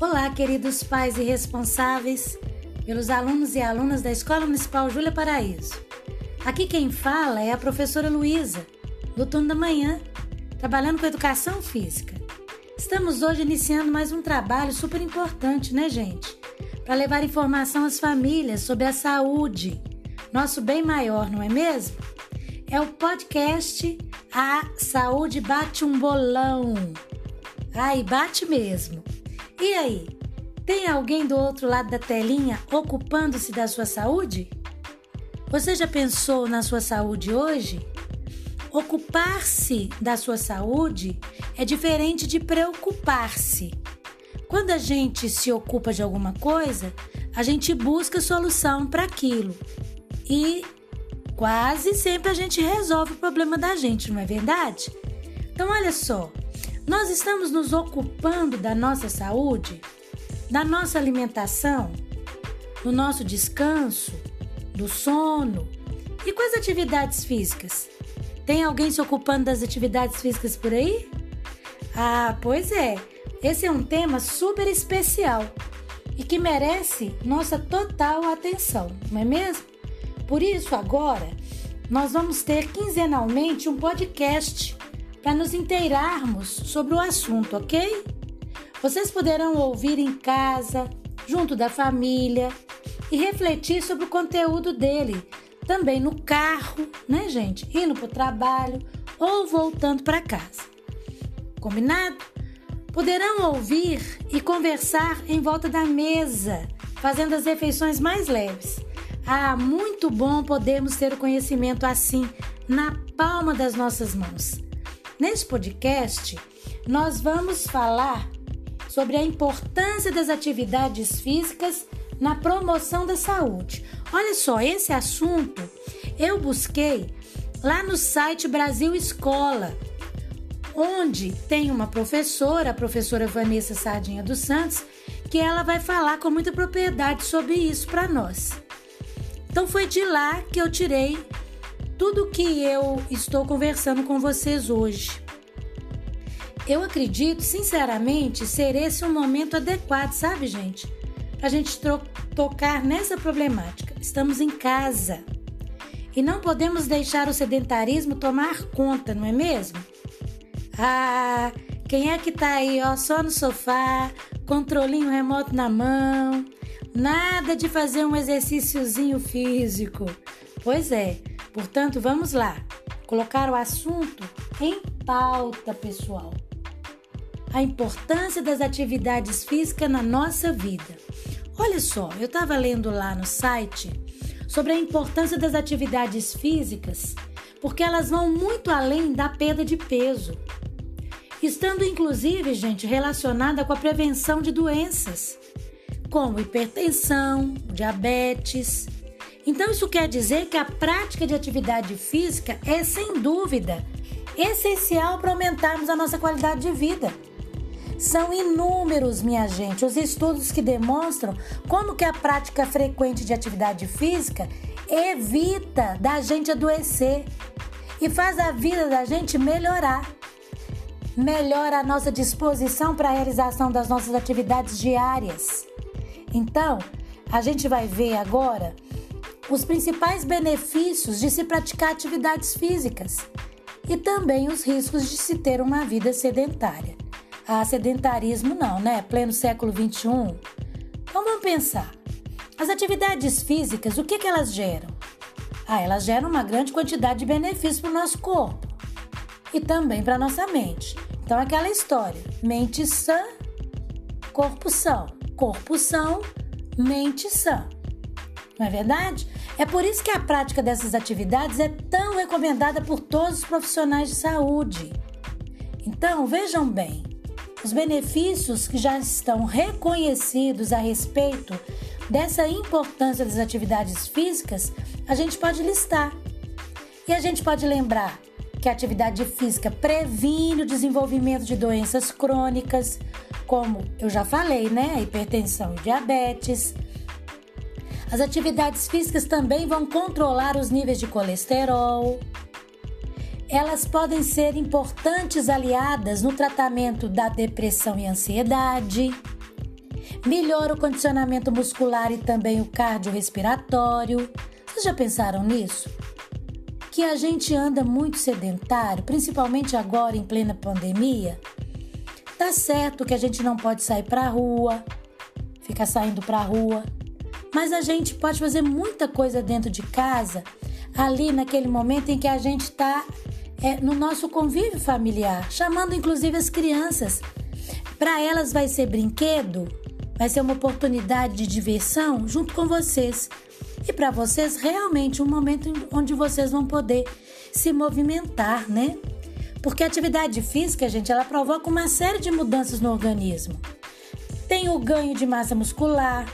Olá, queridos pais e responsáveis pelos alunos e alunas da Escola Municipal Júlia Paraíso. Aqui quem fala é a professora Luísa, do turno da manhã, trabalhando com educação física. Estamos hoje iniciando mais um trabalho super importante, né, gente? Para levar informação às famílias sobre a saúde, nosso bem maior, não é mesmo? É o podcast A Saúde Bate um Bolão. Ai, bate mesmo. E aí, tem alguém do outro lado da telinha ocupando-se da sua saúde? Você já pensou na sua saúde hoje? Ocupar-se da sua saúde é diferente de preocupar-se. Quando a gente se ocupa de alguma coisa, a gente busca solução para aquilo. E quase sempre a gente resolve o problema da gente, não é verdade? Então, olha só, nós estamos nos ocupando da nossa saúde, da nossa alimentação, do nosso descanso, do sono e com as atividades físicas. Tem alguém se ocupando das atividades físicas por aí? Ah, pois é. Esse é um tema super especial e que merece nossa total atenção, não é mesmo? Por isso, agora, nós vamos ter quinzenalmente um podcast para nos inteirarmos sobre o assunto, ok? Vocês poderão ouvir em casa, junto da família e refletir sobre o conteúdo dele, também no carro, né, gente? Indo para o trabalho ou voltando para casa. Combinado? Poderão ouvir e conversar em volta da mesa, fazendo as refeições mais leves. Ah, muito bom podermos ter o conhecimento assim, na palma das nossas mãos. Nesse podcast, nós vamos falar sobre a importância das atividades físicas na promoção da saúde. Olha só, esse assunto eu busquei lá no site Brasil Escola, onde tem uma professora, a professora Vanessa Sardinha dos Santos, que ela vai falar com muita propriedade sobre isso para nós. Então foi de lá que eu tirei tudo que eu estou conversando com vocês hoje. Eu acredito, sinceramente, ser esse um momento adequado, sabe, gente? Para a gente tocar nessa problemática. Estamos em casa e não podemos deixar o sedentarismo tomar conta, não é mesmo? Ah, quem é que tá aí, ó, só no sofá, controlinho remoto na mão, nada de fazer um exercíciozinho físico? Pois é, Portanto, vamos lá, colocar o assunto em pauta, pessoal. A importância das atividades físicas na nossa vida. Olha só, eu estava lendo lá no site sobre a importância das atividades físicas, porque elas vão muito além da perda de peso, estando inclusive, gente, relacionada com a prevenção de doenças, como hipertensão, diabetes, então, isso quer dizer que a prática de atividade física é, sem dúvida, essencial para aumentarmos a nossa qualidade de vida. São inúmeros, minha gente, os estudos que demonstram como que a prática frequente de atividade física evita da gente adoecer e faz a vida da gente melhorar. Melhora a nossa disposição para a realização das nossas atividades diárias. Então, a gente vai ver agora os principais benefícios de se praticar atividades físicas e também os riscos de se ter uma vida sedentária. Ah, sedentarismo não, né? Pleno século 21. Então vamos pensar. As atividades físicas, o que, que elas geram? Ah, elas geram uma grande quantidade de benefícios para o nosso corpo e também para a nossa mente. Então, aquela história: mente sã, corpo são. Corpo são, mente sã. Não é verdade? É por isso que a prática dessas atividades é tão recomendada por todos os profissionais de saúde. Então, vejam bem, os benefícios que já estão reconhecidos a respeito dessa importância das atividades físicas, a gente pode listar. E a gente pode lembrar que a atividade física previne o desenvolvimento de doenças crônicas, como eu já falei, né? A hipertensão e diabetes as atividades físicas também vão controlar os níveis de colesterol. Elas podem ser importantes aliadas no tratamento da depressão e ansiedade. melhora o condicionamento muscular e também o cardiorrespiratório. Vocês já pensaram nisso? Que a gente anda muito sedentário, principalmente agora em plena pandemia. Tá certo que a gente não pode sair pra rua, ficar saindo pra rua, mas a gente pode fazer muita coisa dentro de casa, ali naquele momento em que a gente está é, no nosso convívio familiar, chamando inclusive as crianças. Para elas vai ser brinquedo, vai ser uma oportunidade de diversão junto com vocês. E para vocês, realmente, um momento onde vocês vão poder se movimentar, né? Porque a atividade física, gente, ela provoca uma série de mudanças no organismo. Tem o ganho de massa muscular,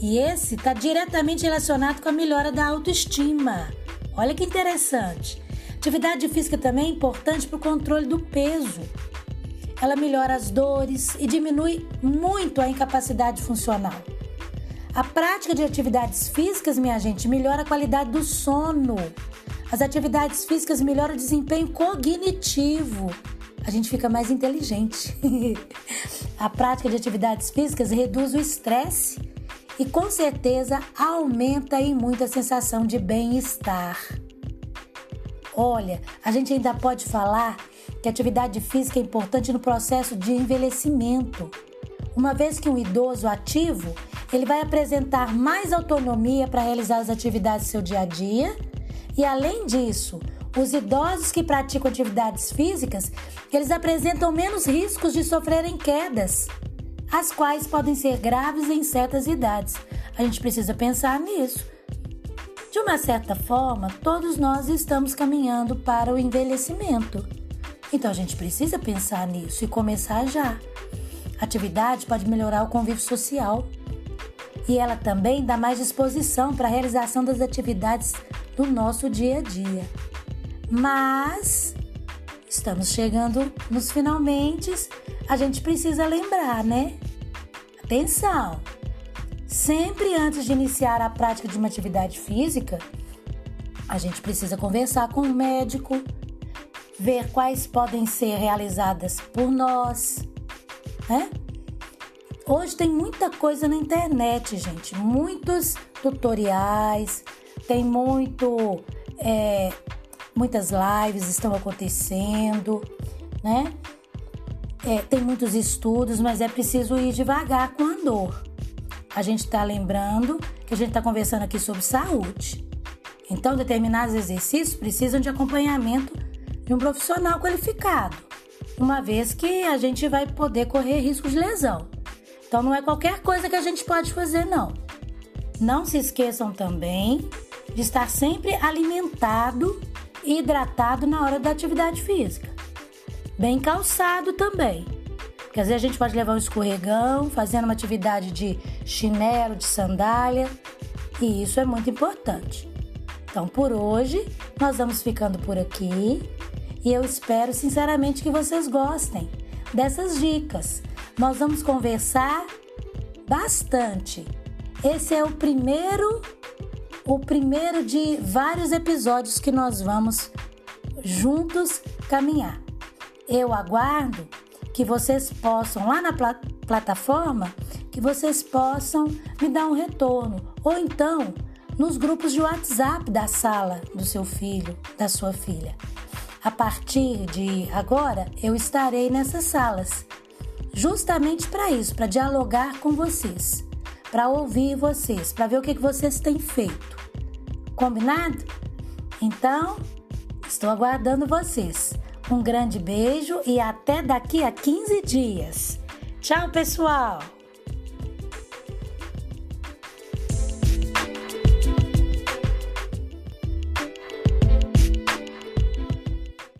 e esse está diretamente relacionado com a melhora da autoestima. Olha que interessante. Atividade física também é importante para o controle do peso. Ela melhora as dores e diminui muito a incapacidade funcional. A prática de atividades físicas, minha gente, melhora a qualidade do sono. As atividades físicas melhoram o desempenho cognitivo. A gente fica mais inteligente. a prática de atividades físicas reduz o estresse e com certeza aumenta em muito a sensação de bem-estar. Olha, a gente ainda pode falar que a atividade física é importante no processo de envelhecimento. Uma vez que um idoso ativo, ele vai apresentar mais autonomia para realizar as atividades do seu dia a dia, e além disso, os idosos que praticam atividades físicas, eles apresentam menos riscos de sofrerem quedas, as quais podem ser graves em certas idades. A gente precisa pensar nisso de uma certa forma, todos nós estamos caminhando para o envelhecimento. Então a gente precisa pensar nisso e começar já. A atividade pode melhorar o convívio social e ela também dá mais disposição para a realização das atividades do nosso dia a dia. Mas estamos chegando nos finalmente, a gente precisa lembrar, né? Atenção! Sempre antes de iniciar a prática de uma atividade física, a gente precisa conversar com o médico, ver quais podem ser realizadas por nós, né? Hoje tem muita coisa na internet, gente, muitos tutoriais, tem muito, é, muitas lives estão acontecendo, né? É, tem muitos estudos, mas é preciso ir devagar com a dor a gente está lembrando que a gente está conversando aqui sobre saúde. Então, determinados exercícios precisam de acompanhamento de um profissional qualificado, uma vez que a gente vai poder correr risco de lesão. Então, não é qualquer coisa que a gente pode fazer, não. Não se esqueçam também de estar sempre alimentado hidratado na hora da atividade física. Bem calçado também porque às vezes a gente pode levar um escorregão, fazendo uma atividade de chinelo, de sandália, e isso é muito importante. Então, por hoje, nós vamos ficando por aqui e eu espero sinceramente que vocês gostem dessas dicas. Nós vamos conversar bastante. Esse é o primeiro o primeiro de vários episódios que nós vamos juntos caminhar. Eu aguardo que vocês possam, lá na plat plataforma, que vocês possam me dar um retorno. Ou então, nos grupos de WhatsApp da sala do seu filho, da sua filha. A partir de agora, eu estarei nessas salas, justamente para isso, para dialogar com vocês, para ouvir vocês, para ver o que vocês têm feito. Combinado? Então, estou aguardando vocês. Um grande beijo e até daqui a 15 dias. Tchau, pessoal!